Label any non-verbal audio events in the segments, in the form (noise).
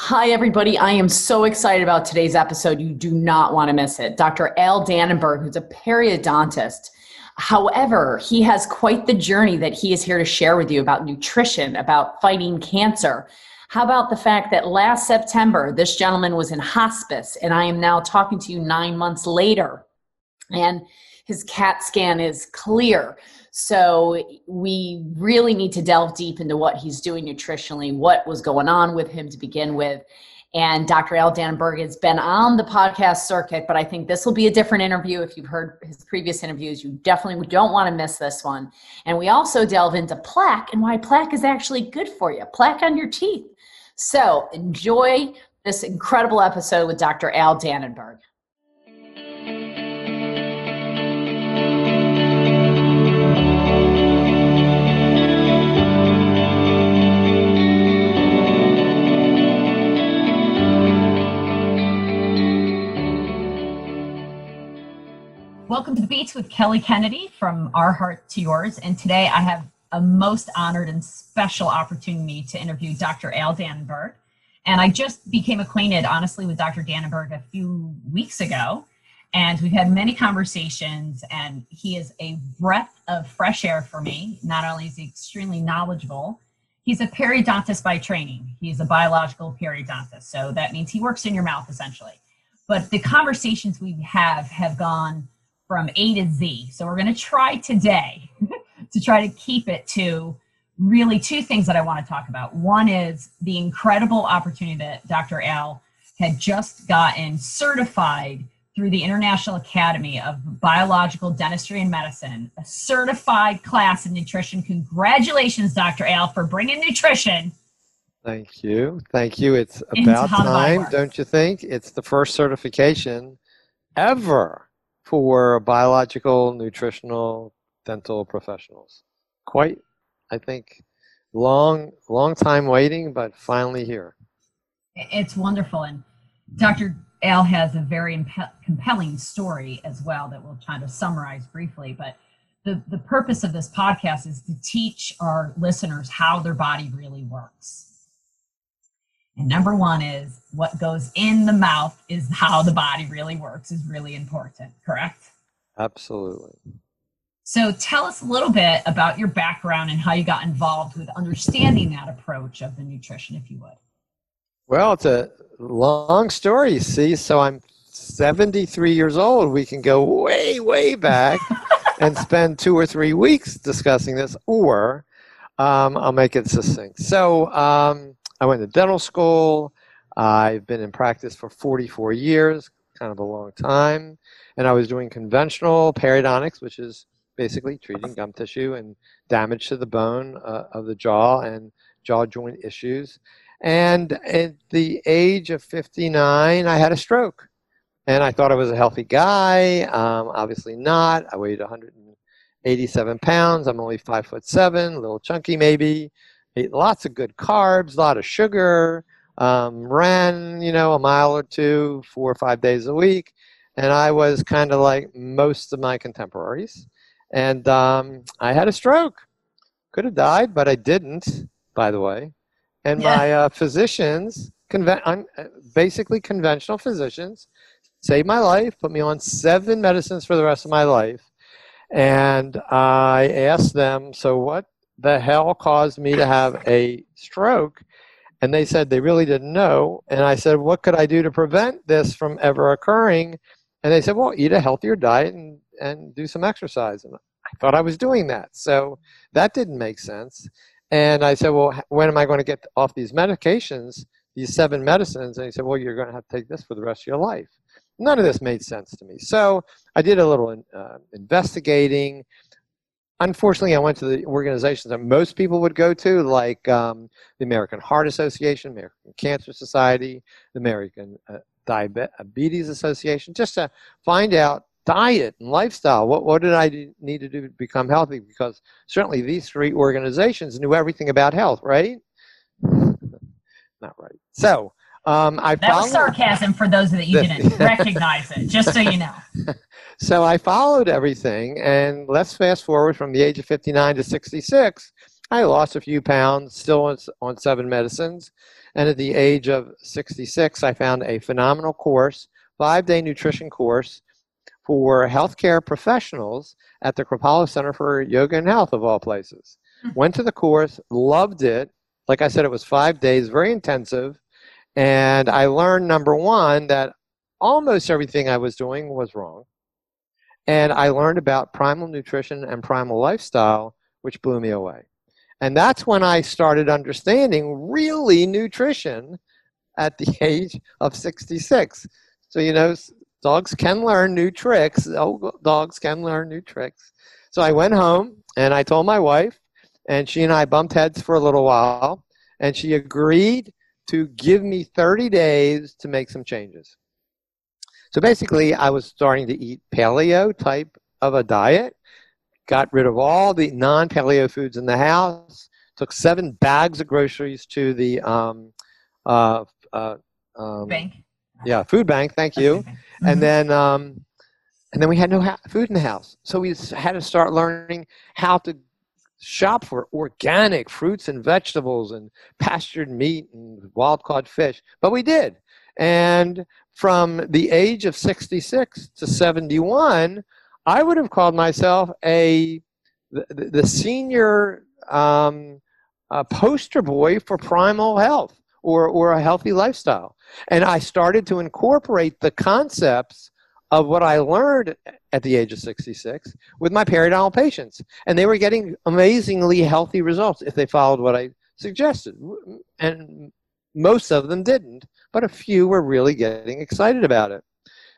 Hi, everybody. I am so excited about today's episode. You do not want to miss it. Dr. Al Danenberg, who's a periodontist. However, he has quite the journey that he is here to share with you about nutrition, about fighting cancer. How about the fact that last September, this gentleman was in hospice, and I am now talking to you nine months later, and his CAT scan is clear. So we really need to delve deep into what he's doing nutritionally, what was going on with him to begin with. And Dr. Al Danenberg has been on the podcast circuit, but I think this will be a different interview. If you've heard his previous interviews, you definitely don't want to miss this one. And we also delve into plaque and why plaque is actually good for you, plaque on your teeth. So enjoy this incredible episode with Dr. Al Danenberg. Welcome to the Beats with Kelly Kennedy from Our Heart to Yours. And today I have a most honored and special opportunity to interview Dr. Al Danenberg. And I just became acquainted, honestly, with Dr. Danenberg a few weeks ago. And we've had many conversations, and he is a breath of fresh air for me. Not only is he extremely knowledgeable, he's a periodontist by training. He's a biological periodontist. So that means he works in your mouth essentially. But the conversations we have have gone from A to Z. So we're going to try today (laughs) to try to keep it to really two things that I want to talk about. One is the incredible opportunity that Dr. Al had just gotten certified through the International Academy of Biological Dentistry and Medicine, a certified class in nutrition. Congratulations, Dr. Al, for bringing nutrition. Thank you. Thank you. It's about time, don't you think? It's the first certification ever for biological, nutritional, dental professionals. Quite, I think, long, long time waiting, but finally here. It's wonderful. And Dr. Al has a very impe- compelling story as well that we'll try to summarize briefly. But the, the purpose of this podcast is to teach our listeners how their body really works. And number one is what goes in the mouth is how the body really works is really important, correct? Absolutely. So tell us a little bit about your background and how you got involved with understanding that approach of the nutrition, if you would. Well, it's a long story, see. So I'm 73 years old. We can go way, way back (laughs) and spend two or three weeks discussing this, or um, I'll make it succinct. So, um, I went to dental school. I've been in practice for 44 years, kind of a long time. And I was doing conventional periodontics, which is basically treating gum tissue and damage to the bone uh, of the jaw and jaw joint issues. And at the age of 59, I had a stroke. And I thought I was a healthy guy. Um, obviously not. I weighed 187 pounds. I'm only five foot seven, a little chunky maybe lots of good carbs, a lot of sugar, um, ran, you know, a mile or two, four or five days a week. And I was kind of like most of my contemporaries. And um, I had a stroke. Could have died, but I didn't, by the way. And yeah. my uh, physicians, conven- uh, basically conventional physicians, saved my life, put me on seven medicines for the rest of my life. And I asked them, so what the hell caused me to have a stroke? And they said they really didn't know. And I said, what could I do to prevent this from ever occurring? And they said, well, eat a healthier diet and, and do some exercise. And I thought I was doing that. So that didn't make sense. And I said, well, when am I going to get off these medications, these seven medicines? And he said, well, you're going to have to take this for the rest of your life. None of this made sense to me. So I did a little uh, investigating unfortunately, I went to the organizations that most people would go to, like um, the American Heart Association, American Cancer Society, the American uh, Diabetes Association, just to find out diet and lifestyle. What, what did I need to do to become healthy? Because certainly these three organizations knew everything about health, right? (laughs) Not right. So um, I that was sarcasm for those that you didn't (laughs) recognize it, just so you know. (laughs) So I followed everything, and let's fast forward from the age of 59 to 66. I lost a few pounds, still on, on seven medicines, And at the age of 66, I found a phenomenal course, five day nutrition course for healthcare professionals at the Kripalu Center for Yoga and Health, of all places. Hmm. Went to the course, loved it. Like I said, it was five days, very intensive. And I learned number one, that almost everything I was doing was wrong. And I learned about primal nutrition and primal lifestyle, which blew me away. And that's when I started understanding really nutrition at the (laughs) age of 66. So, you know, dogs can learn new tricks. Oh, dogs can learn new tricks. So I went home and I told my wife, and she and I bumped heads for a little while, and she agreed to give me 30 days to make some changes. So basically, I was starting to eat paleo type of a diet, got rid of all the non paleo foods in the house, took seven bags of groceries to the um, uh, uh, um, bank. Yeah, food bank. Thank you. Mm-hmm. And then, um, and then we had no ha- food in the house, so we had to start learning how to shop for organic fruits and vegetables and pastured meat and wild caught fish. But we did, and from the age of 66 to 71, I would have called myself a the, the senior um, poster boy for primal health or, or a healthy lifestyle. And I started to incorporate the concepts of what I learned at the age of 66 with my periodontal patients. And they were getting amazingly healthy results if they followed what I suggested. And most of them didn't but a few were really getting excited about it.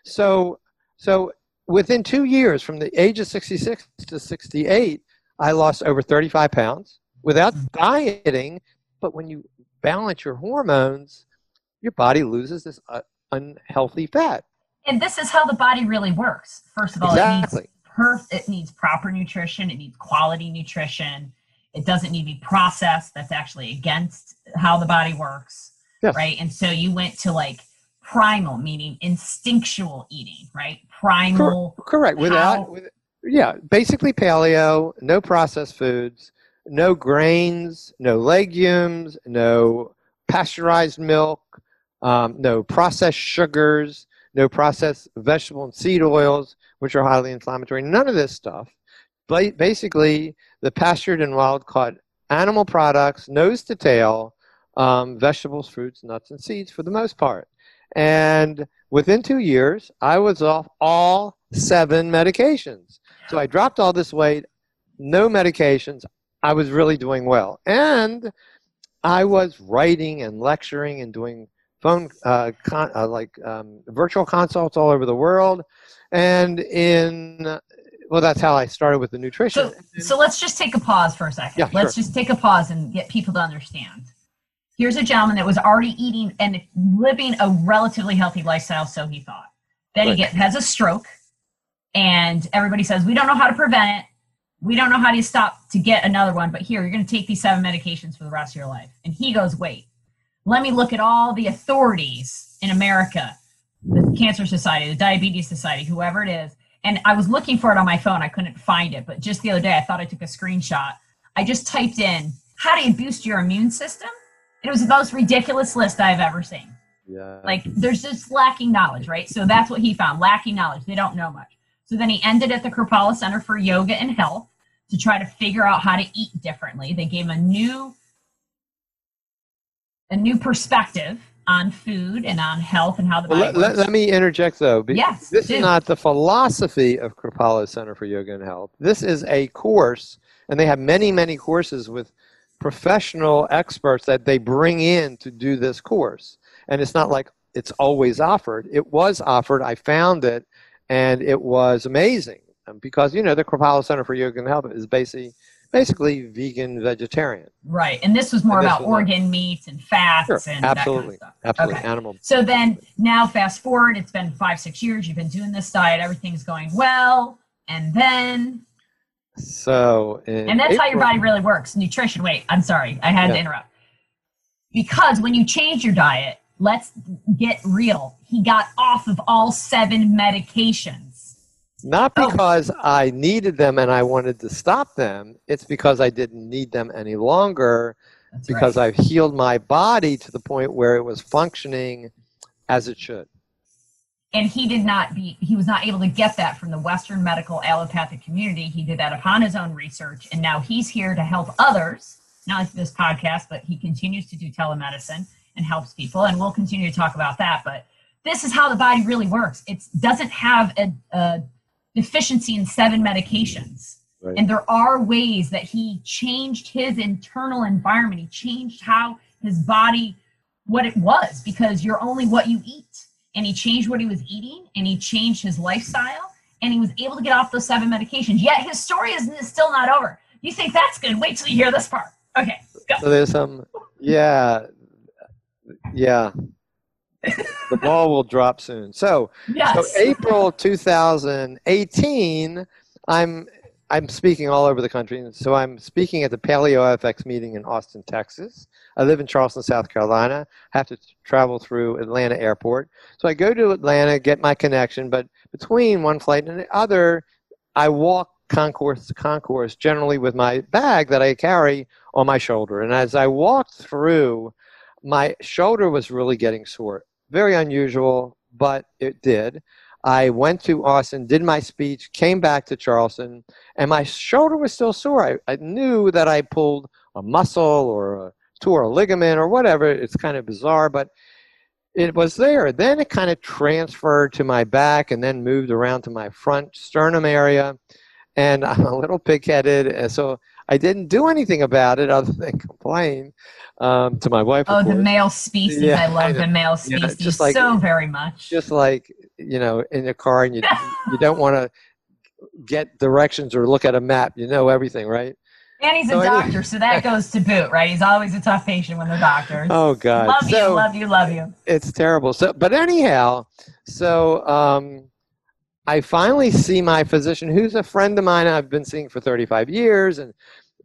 So, so within two years, from the age of 66 to 68, I lost over 35 pounds without dieting. But when you balance your hormones, your body loses this uh, unhealthy fat. And this is how the body really works. First of all, exactly. it needs perf- it needs proper nutrition, it needs quality nutrition. It doesn't need to be processed. That's actually against how the body works. Yes. Right. And so you went to like primal, meaning instinctual eating, right? Primal. Cor- correct. Without, with, yeah, basically paleo, no processed foods, no grains, no legumes, no pasteurized milk, um, no processed sugars, no processed vegetable and seed oils, which are highly inflammatory. None of this stuff. Basically, the pastured and wild caught animal products, nose to tail, um, vegetables, fruits, nuts, and seeds for the most part. And within two years, I was off all seven medications. So I dropped all this weight, no medications. I was really doing well. And I was writing and lecturing and doing phone, uh, con- uh, like um, virtual consults all over the world. And in well, that's how I started with the nutrition. So, so let's just take a pause for a second. Yeah, let's sure. just take a pause and get people to understand here's a gentleman that was already eating and living a relatively healthy lifestyle, so he thought. Then right. he gets has a stroke, and everybody says we don't know how to prevent it. We don't know how to stop to get another one, but here you're going to take these seven medications for the rest of your life. And he goes, wait, let me look at all the authorities in America, the Cancer Society, the Diabetes Society, whoever it is. And I was looking for it on my phone. I couldn't find it, but just the other day I thought I took a screenshot. I just typed in, how do you boost your immune system? It was the most ridiculous list I've ever seen. Yeah. Like there's just lacking knowledge, right? So that's what he found, lacking knowledge. They don't know much. So then he ended at the Kripalu Center for Yoga and Health to try to figure out how to eat differently. They gave him a new a new perspective on food and on health and how the body well, let, let, me interject though. Yes. This do. is not the philosophy of Kripalu Center for Yoga and Health. This is a course, and they have many, many courses with professional experts that they bring in to do this course. And it's not like it's always offered. It was offered. I found it, and it was amazing um, because you know the Kripalu Center for Yoga and Health is basically basically vegan vegetarian. Right, and this was more and about organ meats and fats sure, and absolutely, that kind of absolutely okay. animal. So then now fast forward, it's been five six years. You've been doing this diet, everything's going well, and then so, and that's April, how your body really works. Nutrition. Wait, I'm sorry, I had yeah. to interrupt. Because when you change your diet, let's get real. He got off of all seven medications. Not oh. because. I needed them and I wanted to stop them. It's because I didn't need them any longer. That's because right. I've healed my body to the point where it was functioning as it should. and he did not be he was not able to get that from the western medical allopathic community he did that upon his own research and now he's here to help others not like this podcast but he continues to do telemedicine and helps people and we'll continue to talk about that but this is how the body really works it doesn't have a, a deficiency in seven medications. Right. and there are ways that he changed his internal environment. He changed how his body what it was because you're only what you eat. And he changed what he was eating and he changed his lifestyle and he was able to get off those seven medications. Yet his story is still not over. You think that's good? Wait till you hear this part. Okay go. So there's some, yeah, yeah. The ball will drop soon. So, yes so April 2018, I'm I'm speaking all over the country. So I'm speaking at the Paleo FX meeting in Austin, Texas. I live in Charleston, South Carolina. I have to travel through Atlanta Airport. So I go to Atlanta, get my connection, but between one flight and the other, I walk concourse to concourse, generally with my bag that I carry on my shoulder. And as I walked through, my shoulder was really getting sore. Very unusual, but it did. I went to Austin, did my speech, came back to Charleston, and my shoulder was still sore. I, I knew that I pulled a muscle or a, tore a ligament or whatever. It's kind of bizarre, but it was there. Then it kind of transferred to my back and then moved around to my front sternum area. And (laughs) I'm a little pig-headed, and so I didn't do anything about it other (laughs) than complain um, to my wife. oh the male species. Yeah, i I love know. the male Yeah, species just like- so very much. just like you know in a car and you you don't want to get directions or look at a map. You know everything right? And he's a So anyway- doctor so that (laughs) goes to boot right? He's always a tough patient when they're doctors. Oh god. Love so you love you love you. it's terrible. So but anyhow so um i finally see my physician who's a friend of mine i've been seeing for 35 years and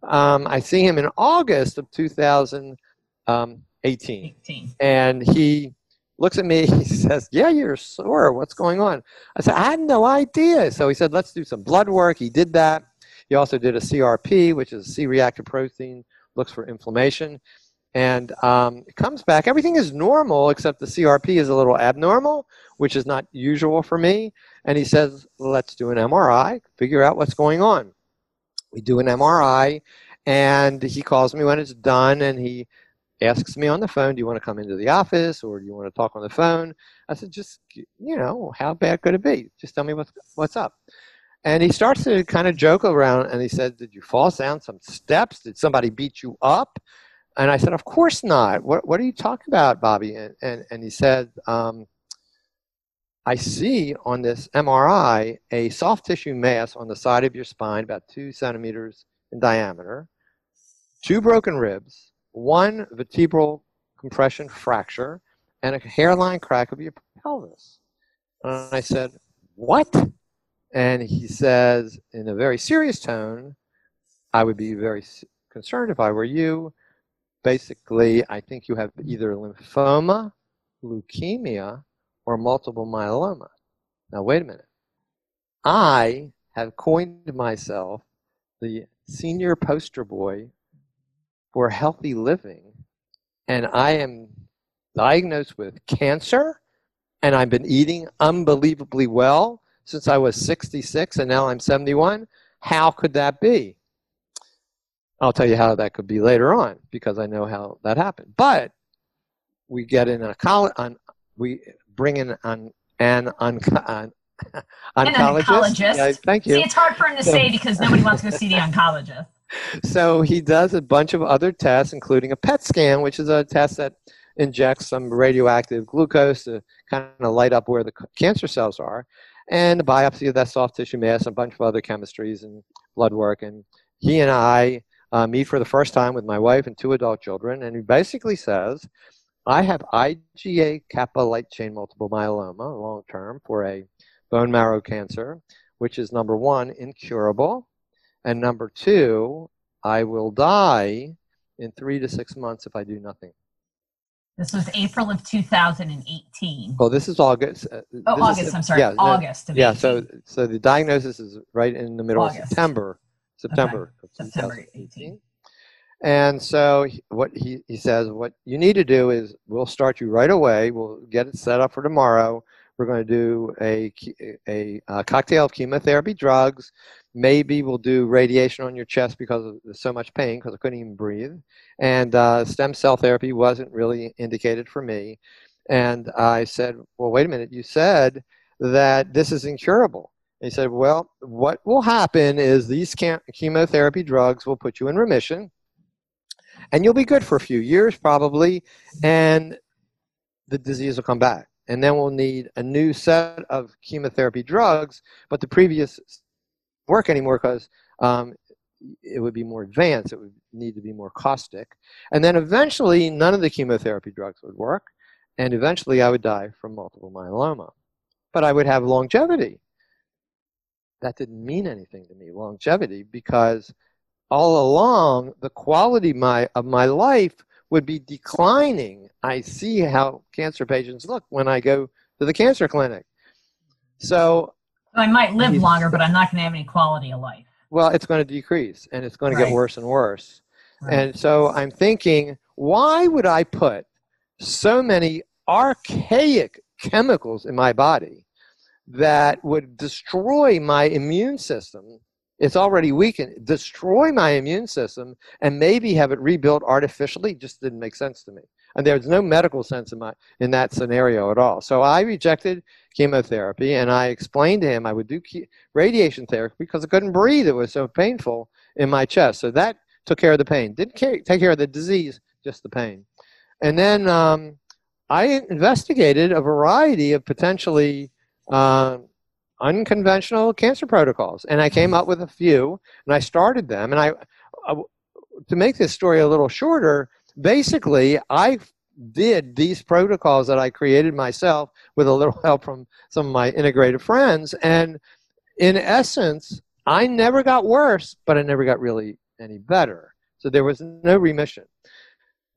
um, i see him in august of 2018 18 and he looks at me (laughs) he says yeah you're sore. What's going on? I said i had no idea. So he said let's do some blood work. He did that. He also did a crp which is a c-reactive protein looks for inflammation. And um, it comes back. Everything is normal except the crp is a little abnormal which is not usual for me and he says let's do an mri figure out what's going on we do an mri and he calls me when it's done and he asks me on the phone, do you want to come into the office or do you want to talk on the phone? I said, just, you know, how bad could it be? Just tell me what's, what's up. And he starts to kind of joke around and he said, did you fall down some steps? Did somebody beat you up? And I said, of course not. What, what are you talking about, Bobby? And, and, and he said, um, I see on this MRI a soft tissue mass on the side of your spine, about two centimeters in diameter, two broken ribs, one vertebral compression fracture, and a hairline crack of your pelvis. And I said, What? And he says, in a very serious tone, I would be very concerned if I were you. Basically, I think you have either lymphoma, leukemia, or multiple myeloma. Now, wait a minute. I have coined myself the senior poster boy for healthy living, and I am diagnosed with cancer, and I've been eating unbelievably well since I was 66, and now I'm 71. How could that be? I'll tell you how that could be later on because I know how that happened. But we get in a college, we bring in an an, an, (laughs) an oncologist. oncologist. Yeah, thank you. See, it's hard for him to So- say because nobody wants to go see the oncologist. (laughs) (laughs) So he does a bunch of other tests, including a PET scan, which is a test that injects some radioactive glucose to kind of light up where the cancer cells are, and a biopsy of that soft tissue mass, and a bunch of other chemistries and blood work. And he and I uh, meet for the first time with my wife and two adult children, and he basically says, I have IgA kappa light chain multiple myeloma long term for a bone marrow cancer, which is number one, incurable. And number two, I will die in three to six months if I do nothing. This was April of 2018. Well, this is August. uh, Oh, this is- August. I'm sorry. Yeah, August of yeah. 18. So, so the diagnosis is right in the middle August. of September. September. of September 2018. And so what he, he says, what you need to do is we'll start you right away. We'll get it set up for tomorrow. We're going to do a, a, a cocktail of chemotherapy drugs. Maybe we'll do radiation on your chest because of so much pain because I couldn't even breathe. And uh, stem cell therapy wasn't really indicated for me. And I said, well, wait a minute. You said that this is incurable. And he said, well, what will happen is these chemotherapy drugs will put you in remission and you'll be good for a few years probably, and the disease will come back. And then we'll need a new set of chemotherapy drugs, but the previous work anymore because um, it would be more advanced. It would need to be more caustic. And then eventually, none of the chemotherapy drugs would work, and eventually I would die from multiple myeloma. But I would have longevity. That didn't mean anything to me, longevity, because all along the quality my, of my life would be declining. I see how cancer patients look when I go to the cancer clinic. So I might live longer, but I'm not going to have any quality of life. Well, it's going to decrease and it's going to right. get worse and worse. Right. And so I'm thinking, why would I put so many archaic chemicals in my body that would destroy my immune system it's already weakened. Destroy my immune system and maybe have it rebuilt artificially just didn't make sense to me. And there's no medical sense in my in that scenario at all. So I rejected chemotherapy and I explained to him I would do radiation therapy because I couldn't breathe. It was so painful in my chest. So that took care of the pain. Didn't care, take care of the disease, just the pain. And then um, I investigated a variety of potentially uh, unconventional cancer protocols. And I came up with a few, and I started them. And I, uh, to make this story a little shorter, basically, I did these protocols that I created myself with a little (laughs) help from some of my integrative friends. And in essence, I never got worse, but I never got really any better. So there was no remission.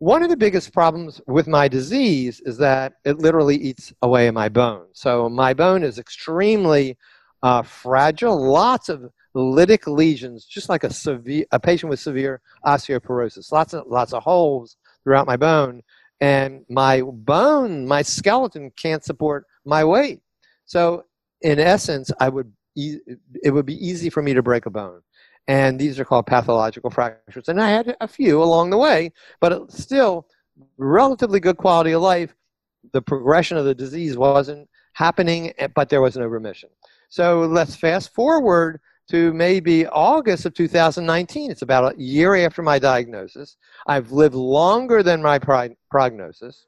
One of the biggest problems with my disease is that it literally eats away my bone. So my bone is extremely uh, fragile, lots of lytic lesions, just like a severe a patient with severe osteoporosis. Lots of lots of holes throughout my bone, and my bone, my skeleton can't support my weight. So in essence, I would e- it would be easy for me to break a bone and these are called pathological fractures. And I had a few along the way, but still relatively good quality of life. The progression of the disease wasn't happening, eh, but there was no remission. So let's fast forward to maybe August of 2019. It's about a year after my diagnosis. I've lived longer than my prognosis.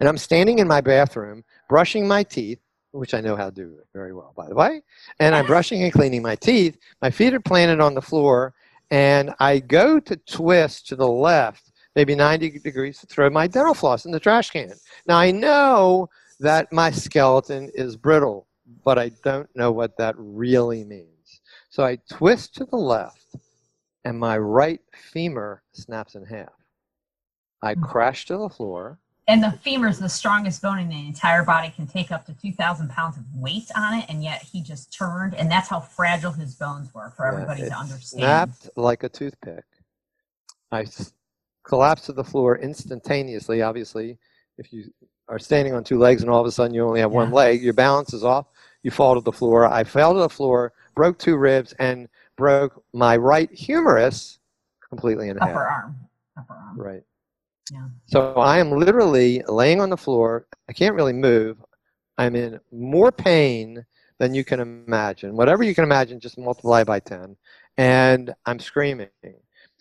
And I'm standing in my bathroom, brushing my teeth, which I know how to do very well, by the way. And I'm brushing and cleaning my teeth. My feet are planted on the floor, and I go to twist to the left, maybe 90 degrees, to throw my dental floss in the trash can. Now, I know that my skeleton is brittle, but I don't know what that really means. So I twist to the left, and my right femur snaps in half. I hmm. crash to the floor and the femur is the strongest bone in the entire body can take up to 2000 pounds of weight on it and yet he just turned and that's how fragile his bones were for yeah, everybody to understand. snapped like a toothpick. I collapsed to the floor instantaneously. Obviously if you are standing on two legs and all of a sudden you only have yeah. one leg your balance is off you fall to the floor. I fell to the floor broke two ribs and broke my right humerus completely in upper half arm. Upper arm. Right so I am literally laying on the floor. I can't really move. I'm in more pain than you can imagine. Whatever you can imagine, just multiply by 10. And I'm screaming.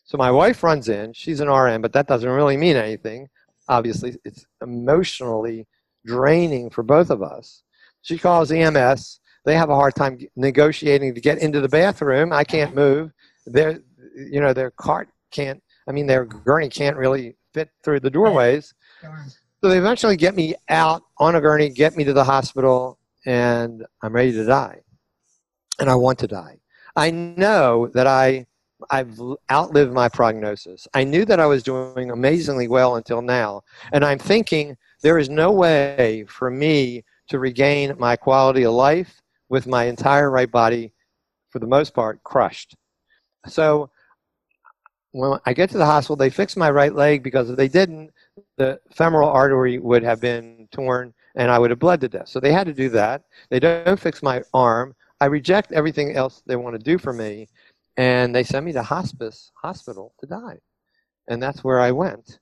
So my wife runs in. She's an RN, but that doesn't really mean anything. Obviously, it's emotionally draining for both of us. She calls EMS. They have a hard time negotiating to get into the bathroom. I can't move. Their, you know, their cart can't. I mean, their gurney can't really fit through the doorways. So they eventually get me out on a gurney, get me to the hospital, and I'm ready to die. And I want to die. I know that I, I've outlived my prognosis. I knew that I was doing amazingly well until now. And I'm thinking there is no way for me to regain my quality of life with my entire right body, for the most part, crushed. So when I get to the hospital, they fix my right leg because if they didn't, the femoral artery would have been torn and I would have bled to death. So they had to do that. They don't fix my arm. I reject everything else they want to do for me, and they send me to hospice hospital to die, and that's where I went.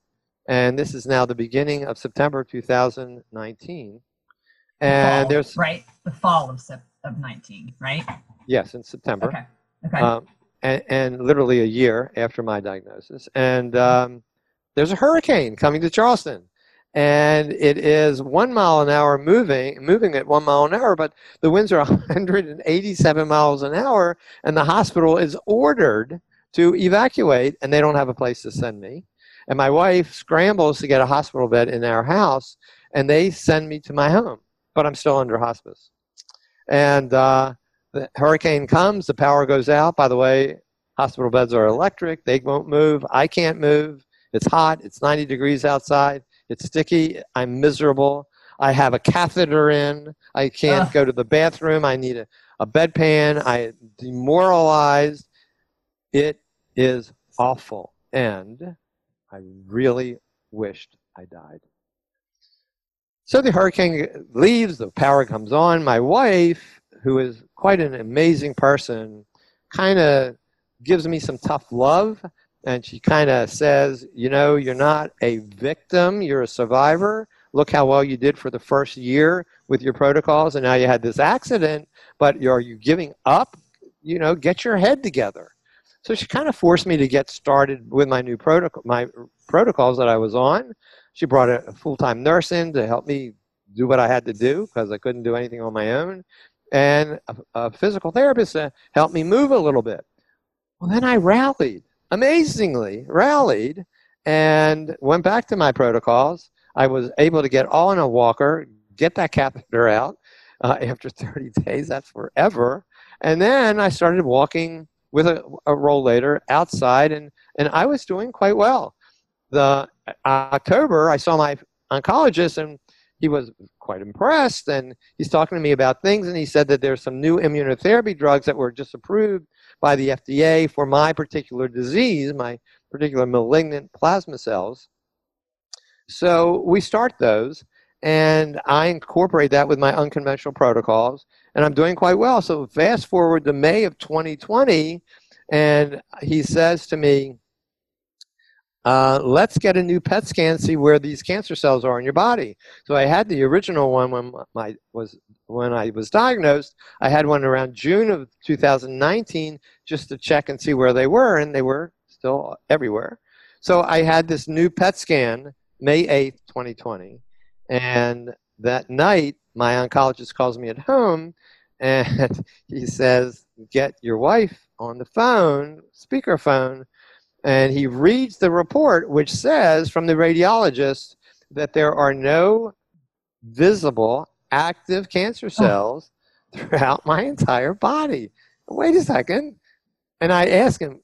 And this is now the beginning of September 2019. And fall, there's right the fall of of 19, right? Yes, in September. Okay. Okay. Um, and, and, literally a year after my diagnosis. And um, there's a hurricane coming to Charleston. And it is one mile an hour moving, moving at one mile an hour, but the winds are (laughs) 187 miles an hour, and the hospital is ordered to evacuate, and they don't have a place to send me. And my wife scrambles to get a hospital bed in our house, and they send me to my home, but I'm still under hospice. And uh, the hurricane comes, the power goes out. By the way, hospital beds are electric, they won't move. I can't move. It's hot, it's 90 degrees outside, it's sticky, I'm miserable. I have a catheter in, I can't ah. go to the bathroom, I need a, a bedpan, I demoralized. It is awful. And I really wished I died. So the hurricane leaves, the power comes on. My wife, who is quite an amazing person, kind of gives me some tough love. And she kind of says, You know, you're not a victim, you're a survivor. Look how well you did for the first year with your protocols, and now you had this accident, but are you giving up? You know, get your head together. So she kind of forced me to get started with my new protocol, my protocols that I was on. She brought a full-time nurse in to help me do what I had to do because I couldn't do anything on my own, and a, a physical therapist to help me move a little bit. Well, then I rallied, amazingly rallied, and went back to my protocols. I was able to get all in a walker, get that catheter out uh, (laughs) after 30 days. That's forever. And then I started walking with a, a rollator outside, and, and I was doing quite well. The uh, October, I saw my oncologist, and he was quite impressed. And he's talking to me about things, and he said that there's some new immunotherapy drugs that were just approved by the FDA for my particular disease, my particular malignant plasma cells. So we start those, and I incorporate that with my unconventional protocols, and I'm doing quite well. So fast forward to May of 2020, and he says to me, uh, let's get a new PET scan, see where these cancer cells are in your body. So I had the original one when my was when I was diagnosed. I had one around June of 2019 just to check and see where they were, and they were still everywhere. So I had this new PET scan May 8th, 2020, and that night, my oncologist calls me at home and (laughs) he says, Get your wife on the phone, speakerphone, and he reads the report, which says from the radiologist that there are no visible active cancer cells oh. throughout my entire body. Wait a second. And I ask him,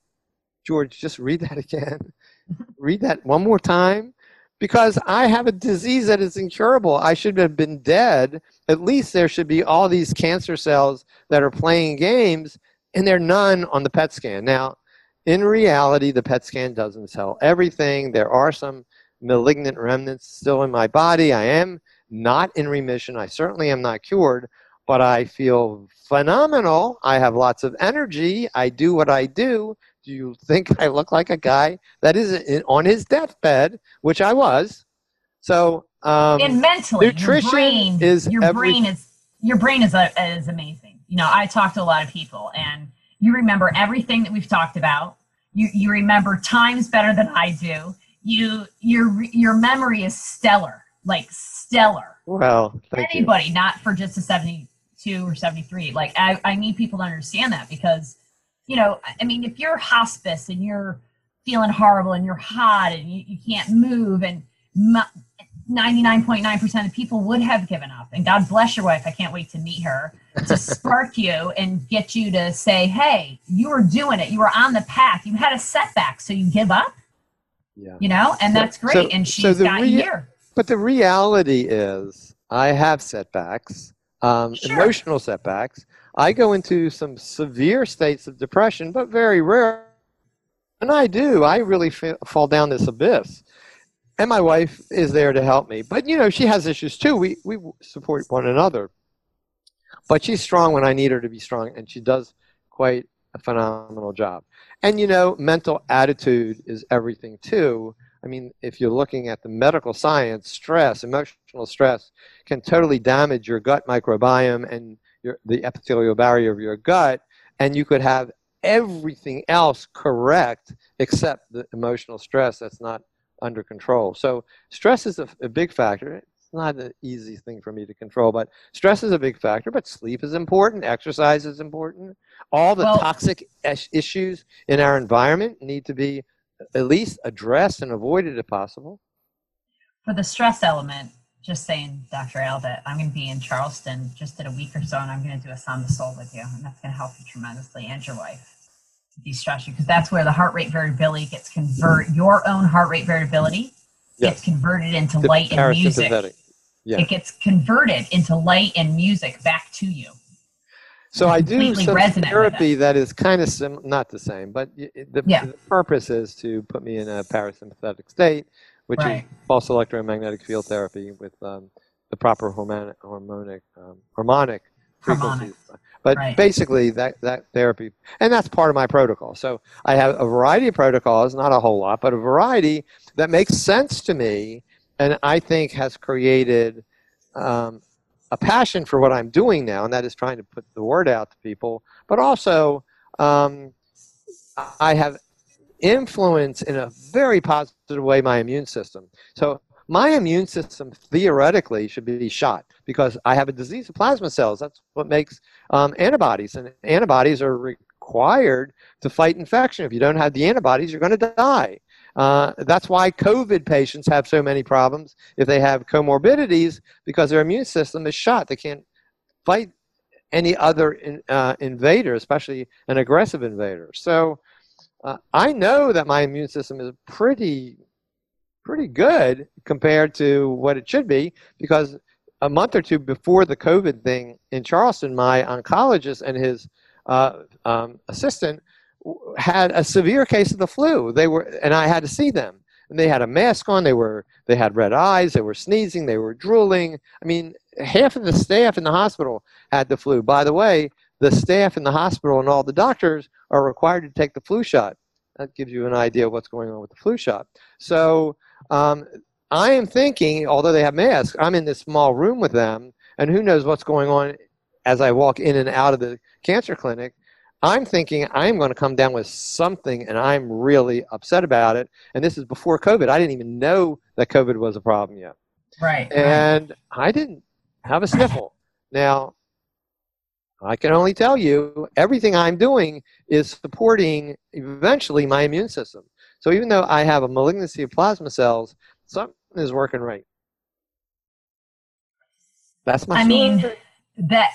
George, just read that again. (laughs) read that one more time because I have a disease that is incurable. I should have been dead. At least there should be all these cancer cells that are playing games, and there are none on the PET scan. Now, in reality, the PET scan doesn't tell everything. There are some malignant remnants still in my body. I am not in remission. I certainly am not cured, but I feel phenomenal. I have lots of energy. I do what I do do you think I look like a guy that is in, on his deathbed, which I was? So, um, and mentally, nutrition your brain, is your every, brain is your brain is a, is amazing. You know, I talk to a lot of people, and you remember everything that we've talked about. You you remember times better than I do. You your your memory is stellar, like stellar. Well, anybody, you. not for just a seventy two or seventy three. Like I I need people to understand that because you know, I mean, if you're hospice and you're feeling horrible and you're hot and you, you can't move and 99.9% of people would have given up. And God bless your wife. I can't wait to meet her to (laughs) spark you and get you to say, hey, you were doing it. You were on the path. You had a setback. So you give up. Yeah. You know, and that's great. So, and she's so got here. But the reality is, I have setbacks, um, sure. emotional setbacks. I go into some severe states of depression, but very rare. And I do, I really fa- fall down this abyss. And my wife is there to help me. But, you know, she has issues too. We, we support one another. But she's strong when I need her to be strong, and she does quite a phenomenal job. And, you know, mental attitude is everything too. I mean, if you're looking at the medical science, stress, emotional stress can totally damage your gut microbiome and your, the epithelial barrier of your gut, and you could have everything else correct except the emotional stress that's not under control. So stress is a, a big factor. It's not an easy thing for me to control, but stress is a big factor. But sleep is important. Exercise is important. All the well, toxic issues in our environment need to be uh, at least addressed and avoided if possible. For the stress element, just saying, Dr. Al, that I'm going to be in Charleston just in a week or so, and I'm going to do a Sound the Soul with you, and that's going to help you tremendously and your wife to de-stress you because that's where the heart rate variability gets convert your own heart rate variability yes. gets converted into the light and music. Yeah. It gets converted into light and music back to you. So I do some therapy that is kind of sim- not the same, but the, yeah. the, purpose is to put me in a parasympathetic state, which right. is pulse electromagnetic field therapy with um, the proper hormonic, harmonic, um, harmonic frequencies. But right. basically, that, that therapy, and that's part of my protocol. So I have a variety of protocols, not a whole lot, but a variety that makes sense to me, and I think has created um, a passion for what I'm doing now, and that is trying to put the word out to people, but also um, I have influence in a very positive way my immune system. So my immune system theoretically should be shot because I have a disease of plasma cells. That's what makes um, antibodies, and antibodies are required to fight infection. If you don't have the antibodies, you're going to die. Uh, that's why COVID patients have so many problems if they have comorbidities because their immune system is shot. They can't fight any other in, uh, invader, especially an aggressive invader. So uh, I know that my immune system is pretty pretty good compared to what it should be because a month or two before the COVID thing in Charleston, my oncologist and his uh, um, assistant had a severe case of the flu. They were, and I had to see them. And they had a mask on. They were, they had red eyes. They were sneezing. They were drooling. I mean, half of the staff in the hospital had the flu. By the way, the staff in the hospital and all the doctors are required to take the flu shot. That gives you an idea of what's going on with the flu shot. So um, I am thinking, although they have masks, I'm in this small room with them, and who knows what's going on as I walk in and out of the cancer clinic. I'm thinking I'm going to come down with something and I'm really upset about it. And this is before COVID. I didn't even know that COVID was a problem yet. Right. And I didn't have a sniffle. Now, I can only tell you everything I'm doing is supporting eventually my immune system. So even though I have a malignancy of plasma cells, something is working right. That's my I story. mean, that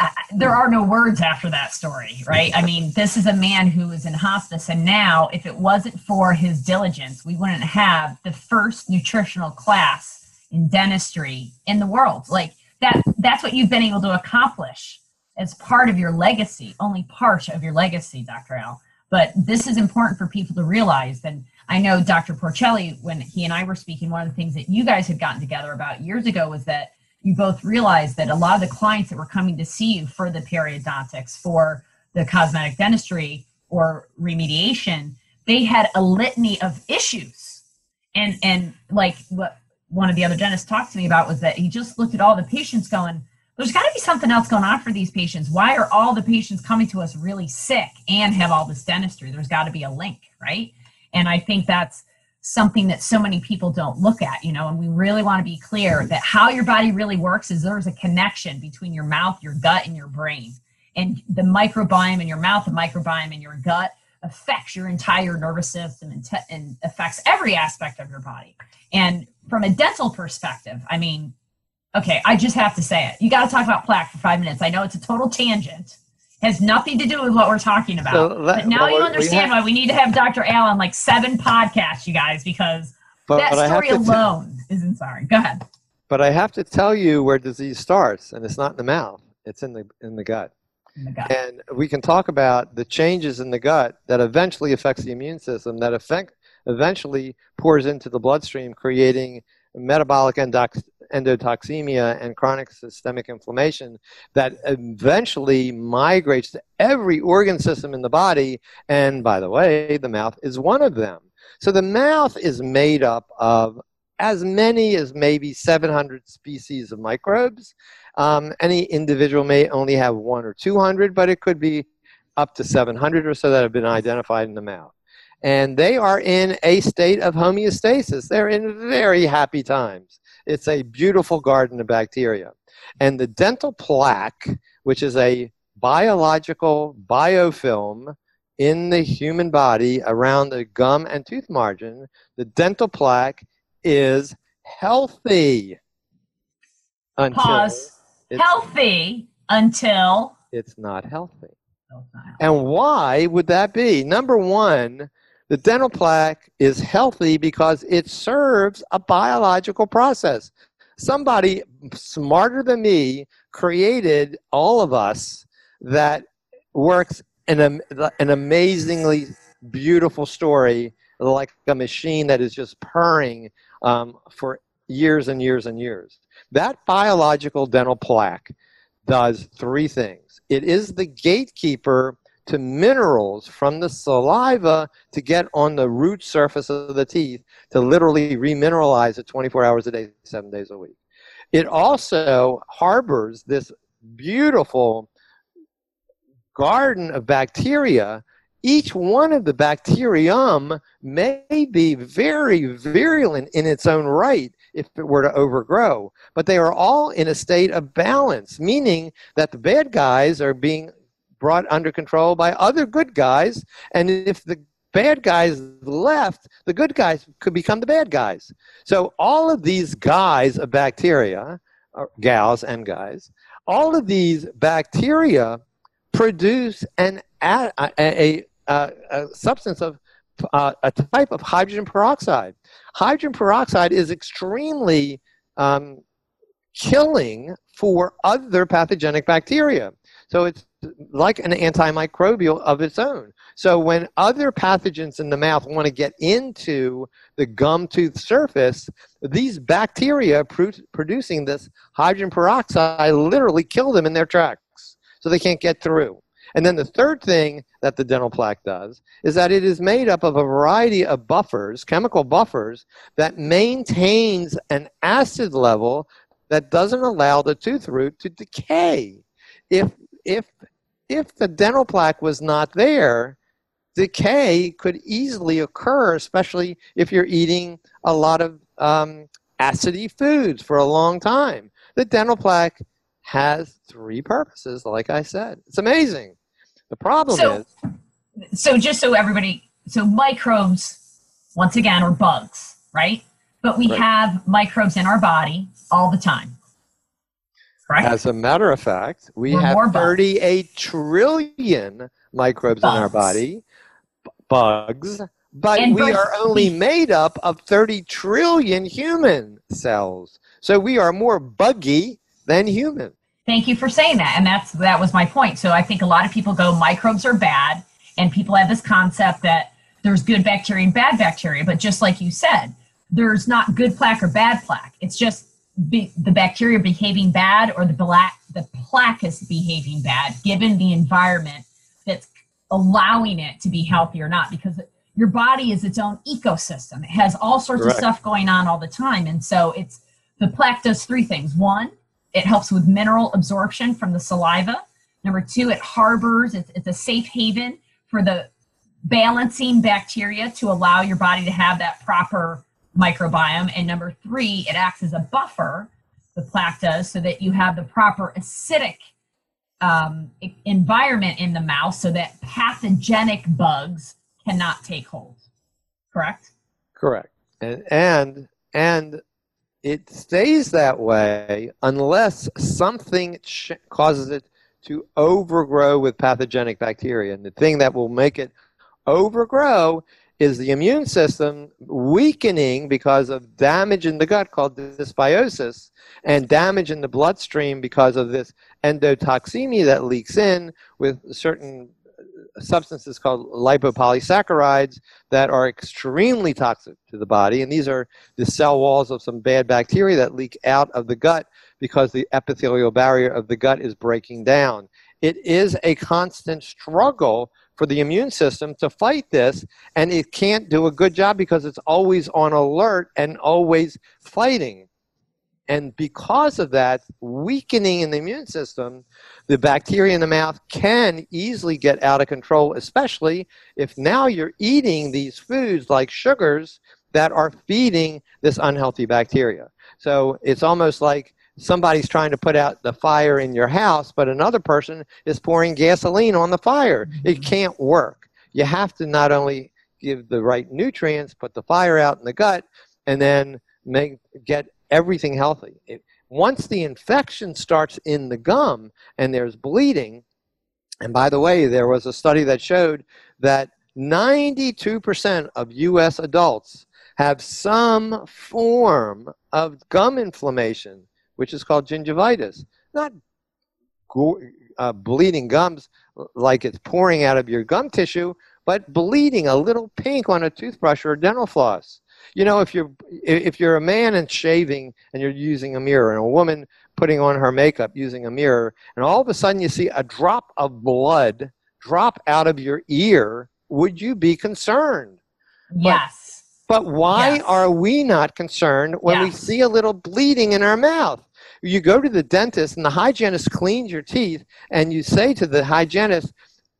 uh, there are no words after that story, right? I mean, this is a man who is in hospice, and now, if it wasn't for his diligence, we wouldn't have the first nutritional class in dentistry in the world. Like that, that's what you've been able to accomplish as part of your legacy, only part of your legacy, Dr. Al. But this is important for people to realize. And I know Dr. Porcelli, when he and I were speaking, one of the things that you guys had gotten together about years ago was that you both realized that a lot of the clients that were coming to see you for the periodontics, for the cosmetic dentistry or remediation, they had a litany of issues. And and like what one of the other dentists talked to me about was that he just looked at all the patients going, there's got to be something else going on for these patients. Why are all the patients coming to us really sick and have all this dentistry? There's got to be a link, right? And I think that's something that so many people don't look at, you know, and we really want to be clear that how your body really works is there's a connection between your mouth, your gut, and your brain. And the microbiome in your mouth, the microbiome in your gut affects your entire nervous system and, te- and affects every aspect of your body. And from a dental perspective, I mean, okay, I just have to say it. You got to talk about plaque for five minutes. I know it's a total tangent, has nothing to do with what we're talking about. So that, but now you understand have, why we need to have Dr. Allen like seven podcasts, you guys, because but, that but story alone t- isn't sorry. Go ahead. But I have to tell you where disease starts, and it's not in the mouth; it's in the in the gut. in the gut. And we can talk about the changes in the gut that eventually affects the immune system, that affect, eventually pours into the bloodstream, creating metabolic endox- endotoxemia and chronic systemic inflammation that eventually migrates to every organ system in the body. And by the way, the mouth is one of them. So the mouth is made up of as many as maybe 700 species of microbes. Um, any individual may only have one or 200, but it could be up to 700 or so that have been identified in the mouth. And they are in a state of homeostasis. They're in very happy times. It's a beautiful garden of bacteria. And the dental plaque, which is a biological biofilm in the human body around the gum and tooth margin, the dental plaque is healthy. Until Pause. Healthy until it's not healthy. And why would that be? Number one, the dental plaque is healthy because it serves a biological process. Somebody smarter than me created all of us that works in a, an amazingly beautiful story, like a machine that is just purring um, for years and years and years. That biological dental plaque does three things. It is the gatekeeper to minerals from the saliva to get on the root surface of the teeth to literally remineralize it 24 hours a day, seven days a week. It also harbors this beautiful garden of bacteria. Each one of the bacterium may be very virulent in its own right if it were to overgrow, but they are all in a state of balance, meaning that the bad guys are being brought under control by other good guys. And if the bad guys left, the good guys could become the bad guys. So all of these guys of bacteria, or gals and guys, all of these bacteria produce an a, a, a, a substance of uh, a type of hydrogen peroxide. Hydrogen peroxide is extremely um, killing for other pathogenic bacteria. So it's like an antimicrobial of its own. So when other pathogens in the mouth want to get into the gum tooth surface, these bacteria producing this hydrogen peroxide literally kill them in their tracks. So they can't get through. And then the third thing that the dental plaque does is that it is made up of a variety of buffers, chemical buffers, that maintains an acid level that doesn't allow the tooth root to decay. If if if the dental plaque was not there, decay could easily occur, especially if you're eating a lot of um, acidy foods for a long time. The dental plaque has three purposes, like I said. It's amazing. The problem so, is. So, just so everybody, so microbes, once again, are bugs, right? But we right. have microbes in our body all the time. Right. As a matter of fact, we We're have 38 trillion microbes bugs. in our body, bugs, but and we are only made up of 30 trillion human cells. So we are more buggy than human. Thank you for saying that. And that's that was my point. So I think a lot of people go microbes are bad and people have this concept that there's good bacteria and bad bacteria, but just like you said, there's not good plaque or bad plaque. It's just be, the bacteria behaving bad or the black the plaque is behaving bad given the environment that's allowing it to be healthy or not because your body is its own ecosystem. It has all sorts Correct. of stuff going on all the time. And so it's the plaque does three things. One it helps with mineral absorption from the saliva. Number two it harbors it's, it's a safe haven for the balancing bacteria to allow your body to have that proper microbiome. And number three, it acts as a buffer, the plaque does, so that you have the proper acidic um, environment in the mouth so that pathogenic bugs cannot take hold. Correct? Correct. And, and, and it stays that way unless something ch- causes it to overgrow with pathogenic bacteria. And the thing that will make it overgrow is the immune system weakening because of damage in the gut called dysbiosis and damage in the bloodstream because of this endotoxemia that leaks in with certain substances called lipopolysaccharides that are extremely toxic to the body. And these are the cell walls of some bad bacteria that leak out of the gut because the epithelial barrier of the gut is breaking down. It is a constant struggle for the immune system to fight this, and it can't do a good job because it's always on alert and always fighting. And because of that weakening in the immune system, the bacteria in the mouth can easily get out of control, especially if now you're eating these foods like sugars that are feeding this unhealthy bacteria. So it's almost like somebody's trying to put out the fire in your house, but another person is pouring gasoline on the fire. It mm-hmm. can't work. You have to not only give the right nutrients, put the fire out in the gut, and then make get everything healthy. It, once the infection starts in the gum and there's bleeding, and by the way, there was a study that showed that 92% of US adults have some form of gum inflammation, which is called gingivitis. Not uh, bleeding gums like it's pouring out of your gum tissue, but bleeding a little pink on a toothbrush or a dental floss. You know, if you're if you're a man and shaving and you're using a mirror, and a woman putting on her makeup using a mirror, and all of a sudden you see a drop of blood drop out of your ear, would you be concerned? Yes. But, but why yes. are we not concerned when yes. we see a little bleeding in our mouth? You go to the dentist and the hygienist cleans your teeth, and you say to the hygienist,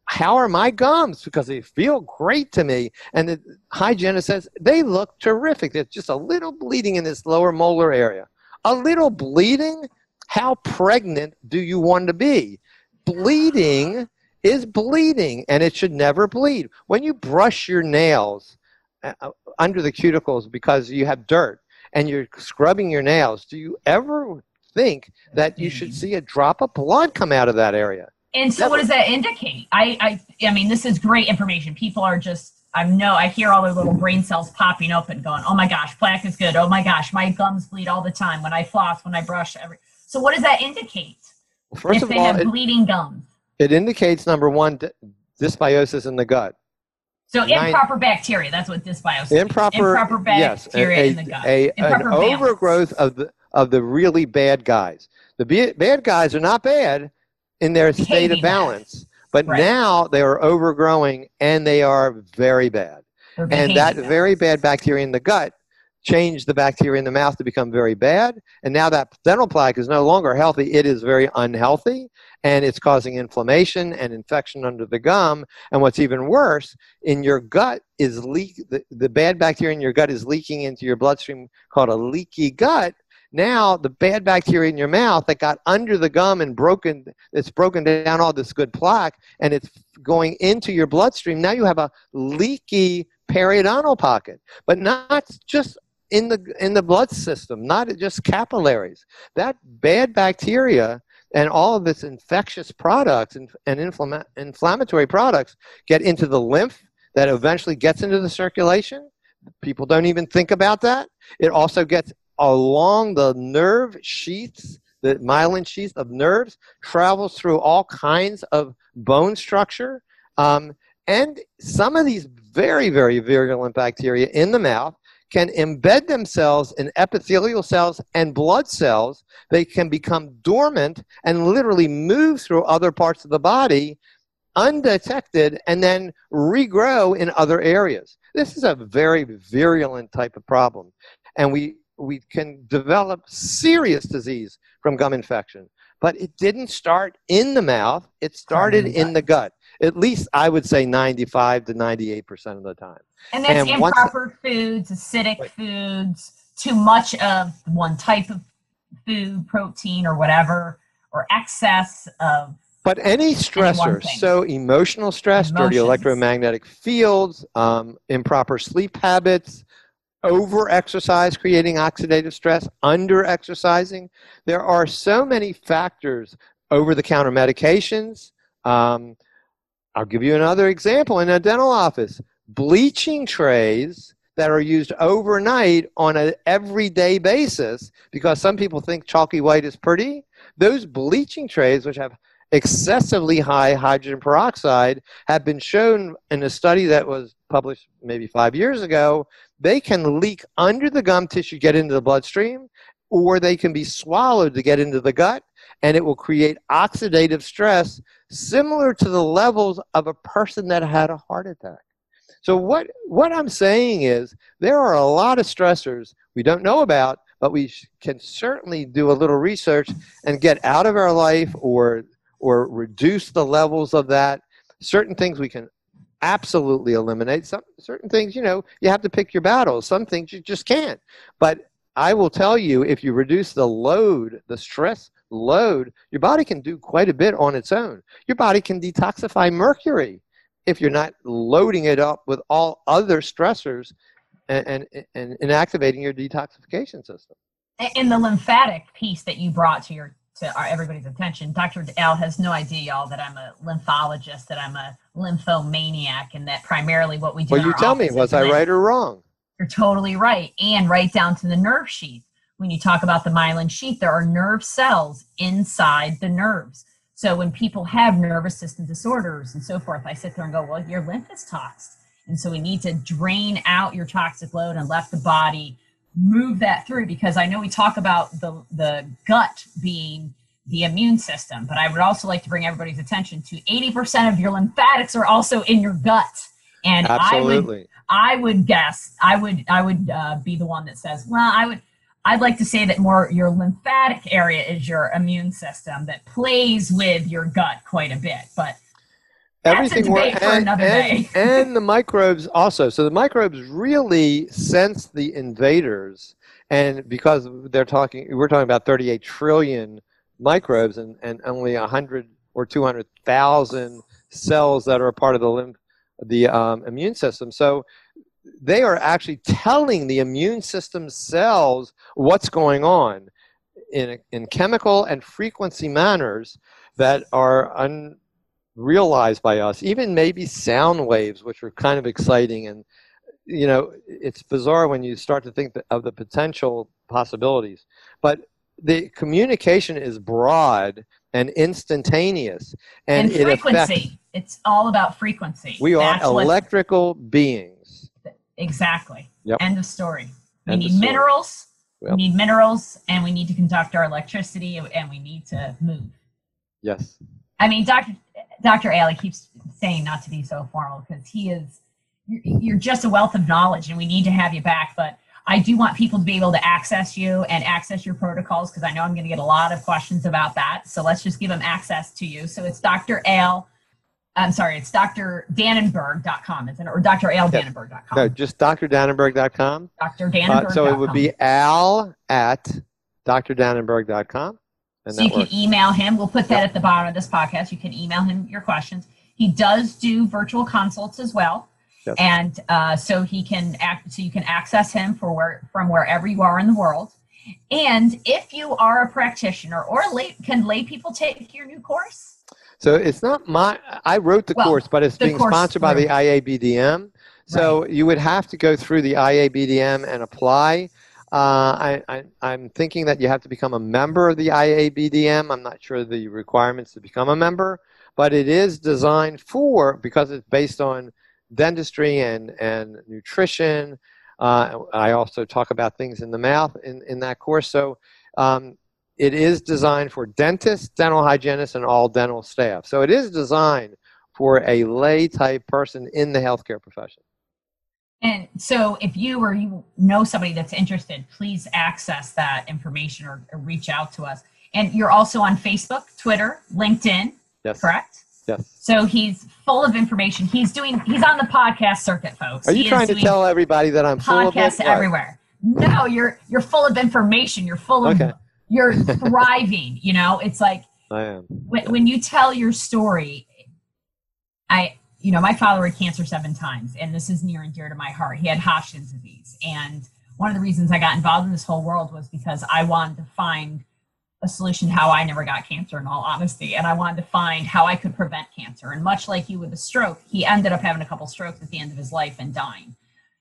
how are my gums? Because they feel great to me. And the hygienist says, they look terrific. There's just a little bleeding in this lower molar area. A little bleeding? How pregnant do you want to be? Bleeding is bleeding, and it should never bleed. When you brush your nails uh, uh, under the cuticles because you have dirt and you're scrubbing your nails, do you ever think that you should see a drop of blood come out of that area? And so, what does that indicate? I, I, I mean, this is great information. People are just, I know, I hear all their little brain cells popping open, going, "Oh my gosh, plaque is good. Oh my gosh, my gums bleed all the time when I floss, when I brush." Every so, what does that indicate? Well, first if of they all, have it, bleeding gums. It indicates number one, dysbiosis in the gut. So improper bacteria. That's what dysbiosis. Improper, improper bacteria yes, a, in the gut. A, an overgrowth of the of the really bad guys. The bad guys are not bad in their (laughs) state of balance. But right. now they are overgrowing and they are very bad. And that very bad bacteria in the gut changed the bacteria in the mouth to become very bad. And now that dental plaque is no longer healthy, it is very unhealthy and it's causing inflammation and infection under the gum. And what's even worse, in your gut is leak the, the bad bacteria in your gut is leaking into your bloodstream called a leaky gut now the bad bacteria in your mouth that got under the gum and broken, it's broken down all this good plaque and it's going into your bloodstream. Now you have a leaky periodontal pocket, but not just in the in the blood system, not just capillaries. That bad bacteria and all of its infectious products and, and inflama- inflammatory products get into the lymph that eventually gets into the circulation. People don't even think about that. It also gets along the nerve sheaths, the myelin sheath of nerves, travels through all kinds of bone structure. Um, and some of these very, very virulent bacteria in the mouth can embed themselves in epithelial cells and blood cells. They can become dormant and literally move through other parts of the body undetected and then regrow in other areas. This is a very virulent type of problem. And we we can develop serious disease from gum infection. But it didn't start in the mouth, it started in the gut. At least I would say 95 to 98% of the time. And that's and improper foods, acidic right. foods, too much of one type of food, protein, or whatever, or excess of but any stressor, so emotional stress, Emotions. dirty electromagnetic fields, um, improper sleep habits, over exercise creating oxidative stress, under exercising. There are so many factors over the counter medications. Um, I'll give you another example in a dental office. bleaching trays that are used overnight on an everyday basis because some people think chalky white is pretty. Those bleaching trays, which have excessively high hydrogen peroxide, have been shown in a study that was published maybe five years ago. They can leak under the gum tissue, get into the bloodstream, or they can be swallowed to get into the gut, and it will create oxidative stress similar to the levels of a person that had a heart attack. So what, what I'm saying is there are a lot of stressors we don't know about, but we can certainly do a little research and get out of our life or, or reduce the levels of that. Certain things we can absolutely eliminate. Some certain things, you know, you have to pick your battles. Some things you just can't. But I will tell you, if you reduce the load, the stress load, your body can do quite a bit on its own. Your body can detoxify mercury if you're not loading it up with all other stressors and, and, and inactivating your detoxification system. and the lymphatic piece that you brought to your to our, everybody's attention, Dr. Al has no idea, y'all, that I'm a lymphologist, that I'm a lymphomaniac, and that primarily what we do. Well, you tell me, was I right or wrong? You're totally right, and right down to the nerve sheath. When you talk about the myelin sheath, there are nerve cells inside the nerves. So when people have nervous system disorders and so forth, I sit there and go, well, your lymph is toxic. And so we need to drain out your toxic load and let the body move that through because I know we talk about the, the gut being the immune system, but I would also like to bring everybody's attention to 80% of your lymphatics are also in your gut. And Absolutely. I would, I would guess, I would, I would uh, be the one that says, well, I would, I'd like to say that more your lymphatic area is your immune system that plays with your gut quite a bit, but everything works and, and, (laughs) and, the microbes also. So the microbes really sense the invaders, and because they're talking, we're talking about 38 trillion microbes and, and only 100 or 200,000 cells that are a part of the lymph, the um, immune system. So they are actually telling the immune system cells what's going on in, in chemical and frequency manners that are unrealized by us. Even maybe sound waves, which are kind of exciting. And, you know, it's bizarre when you start to think of the potential possibilities. But the communication is broad and instantaneous. And, and frequency. It affects, it's all about frequency. We That's are electrical beings. Exactly. Yep. End of story. We End need minerals. Yep. We need minerals, and we need to conduct our electricity, and we need to move. Yes. I mean, Dr. Dr. Alley keeps saying not to be so formal because he is. You're just a wealth of knowledge, and we need to have you back. But I do want people to be able to access you and access your protocols because I know I'm going to get a lot of questions about that. So let's just give them access to you. So it's Dr. Al I'm sorry, it's drdanenberg.com, isn't it? Or draldanenberg.com. No, just drdanenberg.com. Dr. Danenberg. Uh, so it would be al at drdanenberg.com. And so you can email him. We'll put that yep. at the bottom of this podcast. You can email him your questions. He does do virtual consults as well. Yep. And uh, so he can act, so you can access him for where, from wherever you are in the world. And if you are a practitioner or lay, can lay people take your new course? So it's not my, I wrote the well, course, but it's being sponsored by the IABDM. So right. you would have to go through the IABDM and apply. Uh, I, am thinking that you have to become a member of the IABDM. I'm not sure the requirements to become a member, but it is designed for, because it's based on dentistry and, and nutrition. Uh, I also talk about things in the mouth in, in that course. So um, it is designed for dentists, dental hygienists, and all dental staff. So it is designed for a lay type person in the healthcare profession. And so if you or you know somebody that's interested, please access that information or, or reach out to us. And you're also on Facebook, Twitter, LinkedIn, yes. correct? Yes. So he's full of information. He's doing. He's on the podcast circuit, folks. Are you he trying to tell everybody that I'm full of podcasts everywhere? No, you're you're full of information. You're full of okay you're (laughs) thriving you know it's like i am when, when you tell your story i you know my father had cancer seven times and this is near and dear to my heart he had hodgkin's disease and one of the reasons i got involved in this whole world was because i wanted to find a solution to how I never got cancer in all honesty. And I wanted to find how I could prevent cancer. And much like you with a stroke, he ended up having a couple strokes at the end of his life and dying.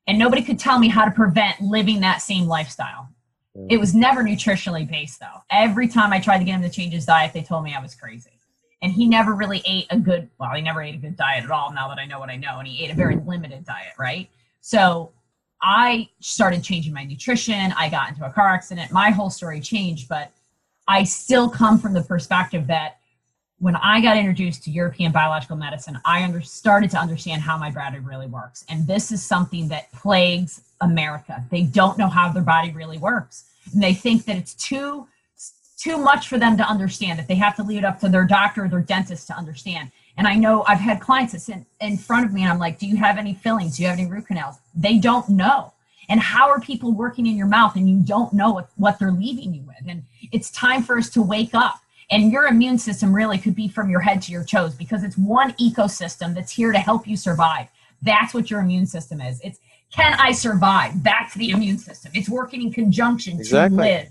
And nobody could tell me how to prevent living that same lifestyle. It was never nutritionally based though. Every time I tried to get him to change his diet, they told me I was crazy. And he never really ate a good, well, he never ate a good diet at all now that I know what I know. And he ate a very limited diet, right? So I started changing my nutrition. I got into a car accident. My whole story changed, but I still come from the perspective that when I got introduced to European biological medicine, I under, started to understand how my body really works. And this is something that plagues America. They don't know how their body really works. And they think that it's too too much for them to understand that they have to leave it up to their doctor or their dentist to understand. And I know I've had clients that sit in front of me and I'm like, Do you have any fillings? Do you have any root canals? They don't know. And how are people working in your mouth and you don't know what, what they're leaving you with? And it's time for us to wake up. And your immune system really could be from your head to your toes because it's one ecosystem that's here to help you survive. That's what your immune system is. It's can I survive? that's the immune system. It's working in conjunction exactly. to live.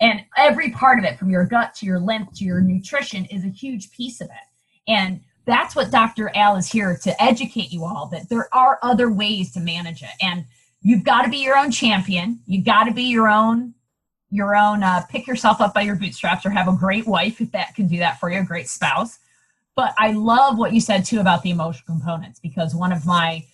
And every part of it, from your gut to your lymph to your nutrition, is a huge piece of it. And that's what Dr. Al is here to educate you all that there are other ways to manage it. And you've got to be your own champion. You've got to be your own, your own, uh, pick yourself up by your bootstraps or have a great wife if that can do that for you, a great spouse. But I love what you said too about the emotional components because one of my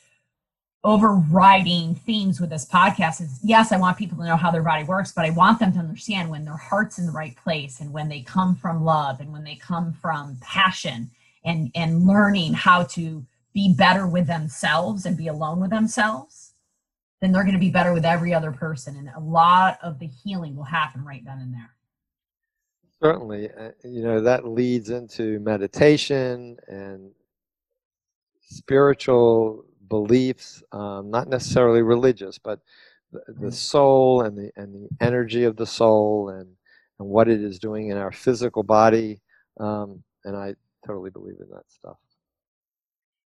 overriding themes with this podcast is yes, I want people to know how their body works, but I want them to understand when their heart's in the right place and when they come from love and when they come from passion and, and learning how to be better with themselves and be alone with themselves, then they're going to be better with every other person. And a lot of the healing will happen right then and there. Certainly. Uh, you know, that leads into meditation and spiritual beliefs, um, not necessarily religious, but the, the, mm. soul and the and the energy of the soul and and what it is doing in our physical body. Um, and I totally believe in that stuff.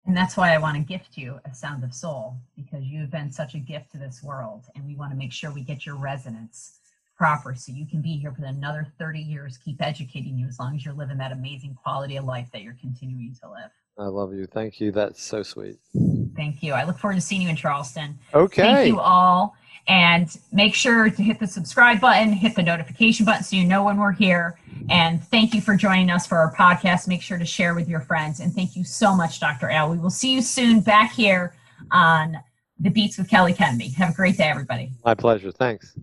And that's why I want to gift you a sound of soul because you've been such a gift to this world, and we want to make sure we get your resonance proper so you can be here for another 30 years, keep educating you as long as you're living that amazing quality of life that you're continuing to live. I love you. Thank you. That's so sweet. Thank you. I look forward to seeing you in Charleston. Okay. Thank you all. And make sure to hit the subscribe button, hit the notification button so you know when we're here. And thank you for joining us for our podcast. Make sure to share with your friends. And thank you so much, Dr. Al. We will see you soon back here on the Beats with Kelly Kennedy. Have a great day, everybody. My pleasure. Thanks.